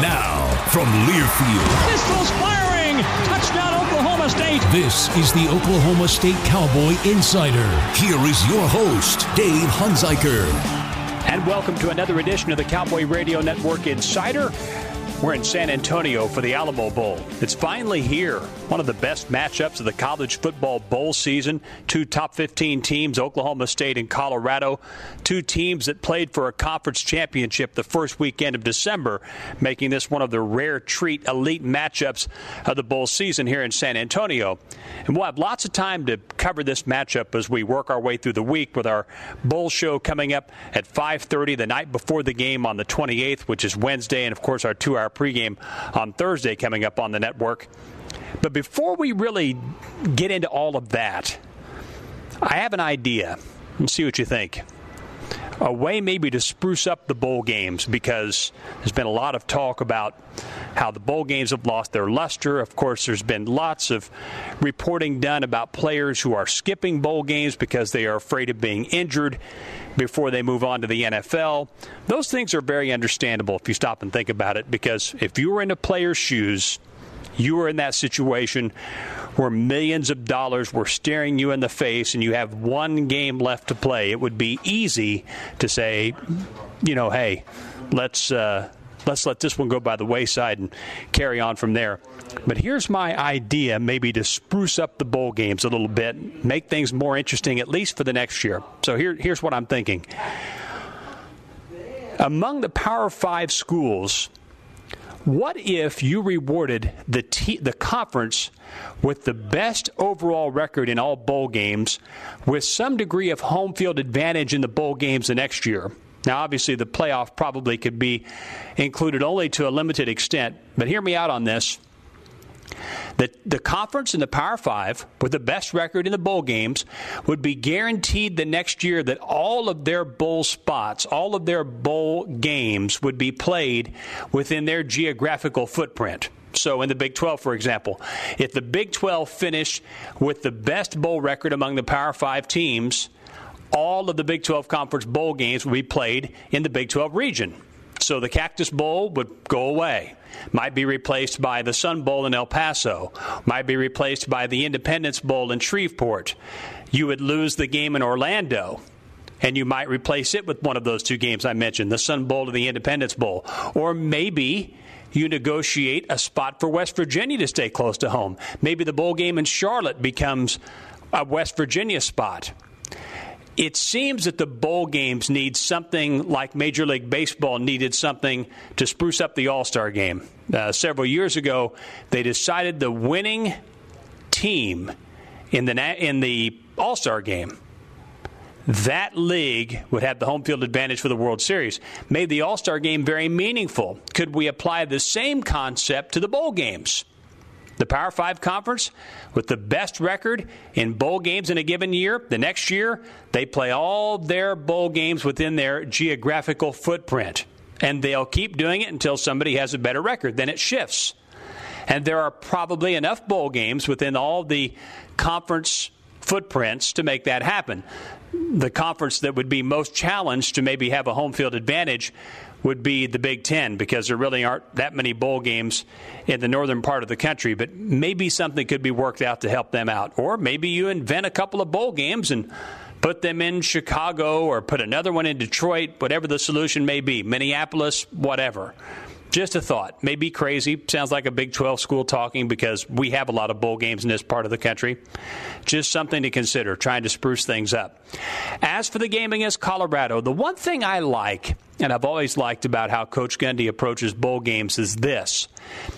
Now, from Learfield, Pistols firing! Touchdown, Oklahoma State! this is the Oklahoma State Cowboy Insider. Here is your host, Dave Hunziker. And welcome to another edition of the Cowboy Radio Network Insider. We're in San Antonio for the Alamo Bowl. It's finally here. One of the best matchups of the college football bowl season. Two top 15 teams, Oklahoma State and Colorado. Two teams that played for a conference championship the first weekend of December, making this one of the rare treat elite matchups of the bowl season here in San Antonio. And we'll have lots of time to cover this matchup as we work our way through the week with our bowl show coming up at 5:30 the night before the game on the 28th, which is Wednesday, and of course our two-hour pregame on Thursday coming up on the network. But before we really get into all of that, I have an idea. Let's see what you think. A way maybe to spruce up the bowl games because there's been a lot of talk about how the bowl games have lost their luster. Of course, there's been lots of reporting done about players who are skipping bowl games because they are afraid of being injured before they move on to the NFL. Those things are very understandable if you stop and think about it because if you were in a player's shoes, you were in that situation where millions of dollars were staring you in the face and you have one game left to play, it would be easy to say, you know, hey, let's uh, let's let this one go by the wayside and carry on from there. But here's my idea, maybe to spruce up the bowl games a little bit, make things more interesting, at least for the next year. So here, here's what I'm thinking. Among the Power Five schools, what if you rewarded the the conference with the best overall record in all bowl games, with some degree of home field advantage in the bowl games the next year? Now, obviously, the playoff probably could be included only to a limited extent, but hear me out on this. The, the conference and the Power Five, with the best record in the bowl games, would be guaranteed the next year that all of their bowl spots, all of their bowl games would be played within their geographical footprint. So, in the Big 12, for example, if the Big 12 finished with the best bowl record among the Power Five teams, all of the Big 12 Conference bowl games would be played in the Big 12 region. So the Cactus Bowl would go away. Might be replaced by the Sun Bowl in El Paso. Might be replaced by the Independence Bowl in Shreveport. You would lose the game in Orlando. And you might replace it with one of those two games I mentioned, the Sun Bowl or the Independence Bowl. Or maybe you negotiate a spot for West Virginia to stay close to home. Maybe the bowl game in Charlotte becomes a West Virginia spot it seems that the bowl games need something like Major League Baseball needed something to spruce up the All Star game. Uh, several years ago, they decided the winning team in the in the All Star game. That league would have the home field advantage for the World Series. Made the All Star game very meaningful. Could we apply the same concept to the bowl games? The Power Five Conference, with the best record in bowl games in a given year, the next year, they play all their bowl games within their geographical footprint. And they'll keep doing it until somebody has a better record. Then it shifts. And there are probably enough bowl games within all the conference footprints to make that happen. The conference that would be most challenged to maybe have a home field advantage would be the Big Ten because there really aren't that many bowl games in the northern part of the country. But maybe something could be worked out to help them out. Or maybe you invent a couple of bowl games and put them in Chicago or put another one in Detroit, whatever the solution may be, Minneapolis, whatever. Just a thought. Maybe crazy. Sounds like a Big 12 school talking because we have a lot of bowl games in this part of the country. Just something to consider, trying to spruce things up. As for the game against Colorado, the one thing I like, and I've always liked about how Coach Gundy approaches bowl games, is this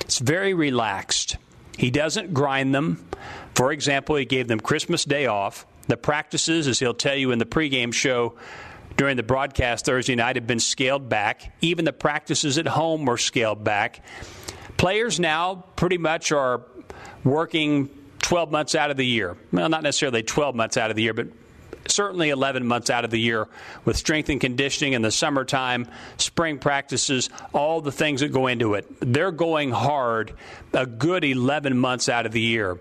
it's very relaxed. He doesn't grind them. For example, he gave them Christmas Day off. The practices, as he'll tell you in the pregame show, during the broadcast Thursday night have been scaled back. Even the practices at home were scaled back. Players now pretty much are working 12 months out of the year. Well, not necessarily 12 months out of the year, but certainly 11 months out of the year with strength and conditioning in the summertime, spring practices, all the things that go into it. They're going hard a good 11 months out of the year.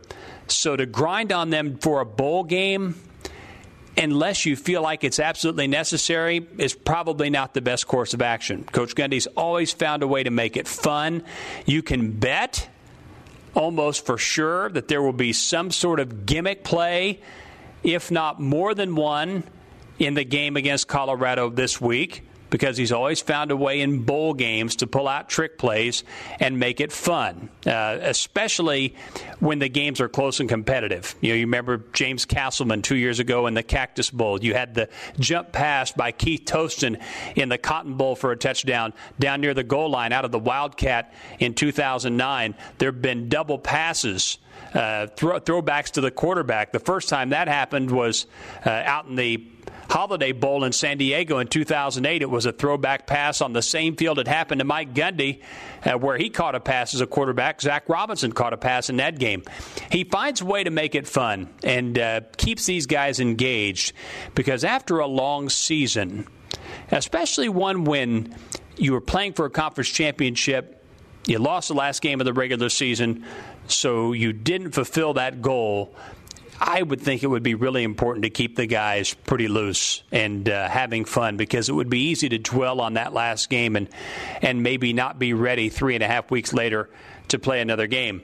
So to grind on them for a bowl game, unless you feel like it's absolutely necessary, is probably not the best course of action. Coach Gundy's always found a way to make it fun. You can bet almost for sure that there will be some sort of gimmick play, if not more than one, in the game against Colorado this week because he's always found a way in bowl games to pull out trick plays and make it fun, uh, especially when the games are close and competitive. You know, you remember James Castleman two years ago in the Cactus Bowl. You had the jump pass by Keith Toston in the Cotton Bowl for a touchdown down near the goal line out of the Wildcat in 2009. There have been double passes. Uh, throw, throwbacks to the quarterback. The first time that happened was uh, out in the Holiday Bowl in San Diego in 2008. It was a throwback pass on the same field it happened to Mike Gundy, uh, where he caught a pass as a quarterback. Zach Robinson caught a pass in that game. He finds a way to make it fun and uh, keeps these guys engaged because after a long season, especially one when you were playing for a conference championship, you lost the last game of the regular season, so you didn't fulfill that goal. I would think it would be really important to keep the guys pretty loose and uh, having fun because it would be easy to dwell on that last game and and maybe not be ready three and a half weeks later to play another game.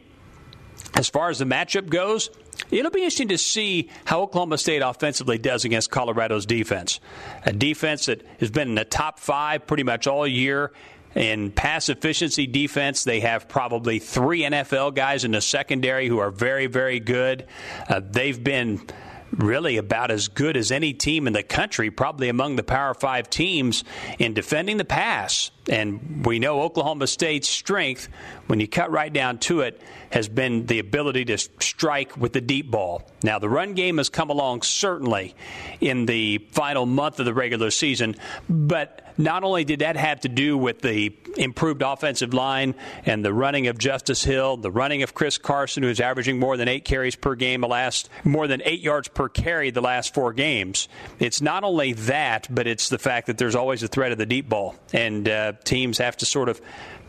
As far as the matchup goes, It'll be interesting to see how Oklahoma State offensively does against Colorado's defense. A defense that has been in the top five pretty much all year in pass efficiency defense, they have probably three NFL guys in the secondary who are very, very good. Uh, they've been really about as good as any team in the country, probably among the Power Five teams in defending the pass. And we know Oklahoma State's strength, when you cut right down to it, has been the ability to strike with the deep ball. Now, the run game has come along certainly in the final month of the regular season, but not only did that have to do with the improved offensive line and the running of Justice Hill, the running of Chris Carson, who's averaging more than eight carries per game, the last more than eight yards per carry the last four games. It's not only that, but it's the fact that there's always a threat of the deep ball, and uh, teams have to sort of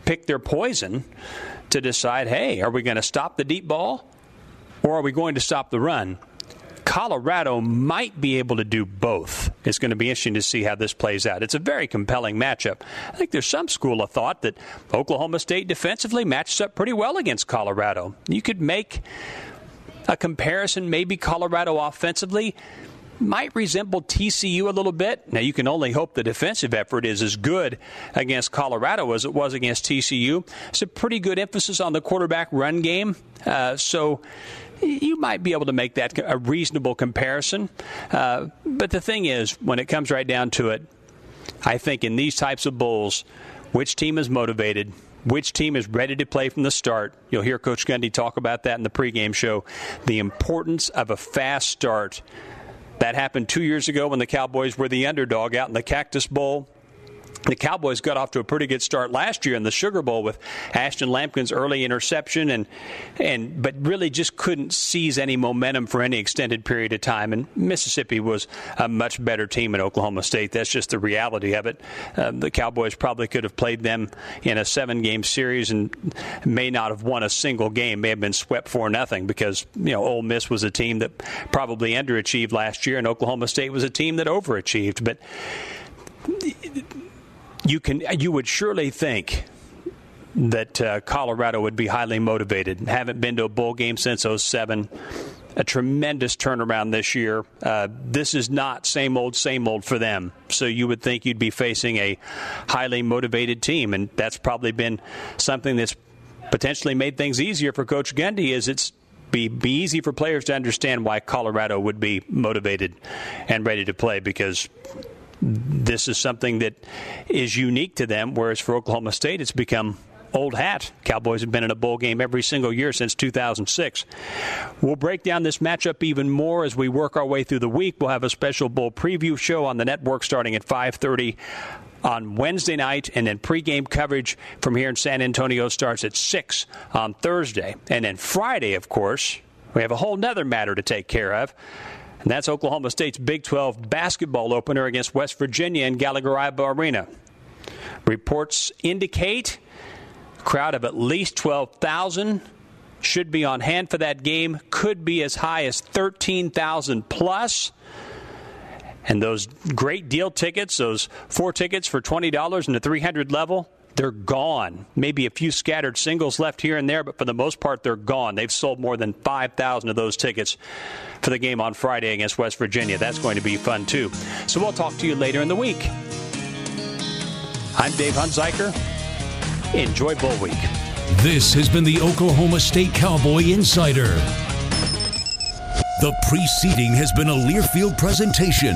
pick their poison to decide hey, are we going to stop the deep ball or are we going to stop the run? Colorado might be able to do both. It's going to be interesting to see how this plays out. It's a very compelling matchup. I think there's some school of thought that Oklahoma State defensively matches up pretty well against Colorado. You could make a comparison, maybe Colorado offensively might resemble TCU a little bit. Now, you can only hope the defensive effort is as good against Colorado as it was against TCU. It's a pretty good emphasis on the quarterback run game. Uh, so you might be able to make that a reasonable comparison. Uh, but the thing is, when it comes right down to it, I think in these types of bowls, which team is motivated, which team is ready to play from the start. You'll hear Coach Gundy talk about that in the pregame show. The importance of a fast start that happened two years ago when the Cowboys were the underdog out in the Cactus Bowl the Cowboys got off to a pretty good start last year in the Sugar Bowl with Ashton Lampkin's early interception and and but really just couldn't seize any momentum for any extended period of time. And Mississippi was a much better team in Oklahoma State. That's just the reality of it. Uh, the Cowboys probably could have played them in a seven-game series and may not have won a single game. May have been swept for nothing because you know Ole Miss was a team that probably underachieved last year, and Oklahoma State was a team that overachieved. But you can you would surely think that uh, Colorado would be highly motivated. Haven't been to a bowl game since 07. A tremendous turnaround this year. Uh, this is not same old, same old for them. So you would think you'd be facing a highly motivated team, and that's probably been something that's potentially made things easier for Coach Gundy. Is it's be, be easy for players to understand why Colorado would be motivated and ready to play because this is something that is unique to them, whereas for Oklahoma State, it's become old hat. Cowboys have been in a bowl game every single year since 2006. We'll break down this matchup even more as we work our way through the week. We'll have a special bowl preview show on the network starting at 5:30 on Wednesday night, and then pregame coverage from here in San Antonio starts at 6 on Thursday. And then Friday, of course, we have a whole nother matter to take care of. And that's Oklahoma State's Big 12 basketball opener against West Virginia in Gallagher Iba Arena. Reports indicate a crowd of at least 12,000 should be on hand for that game, could be as high as 13,000 plus. And those great deal tickets, those four tickets for $20 in the 300 level, they're gone. Maybe a few scattered singles left here and there, but for the most part, they're gone. They've sold more than 5,000 of those tickets for the game on Friday against West Virginia. That's going to be fun, too. So we'll talk to you later in the week. I'm Dave Hunziker. Enjoy Bowl Week. This has been the Oklahoma State Cowboy Insider. The preceding has been a Learfield presentation.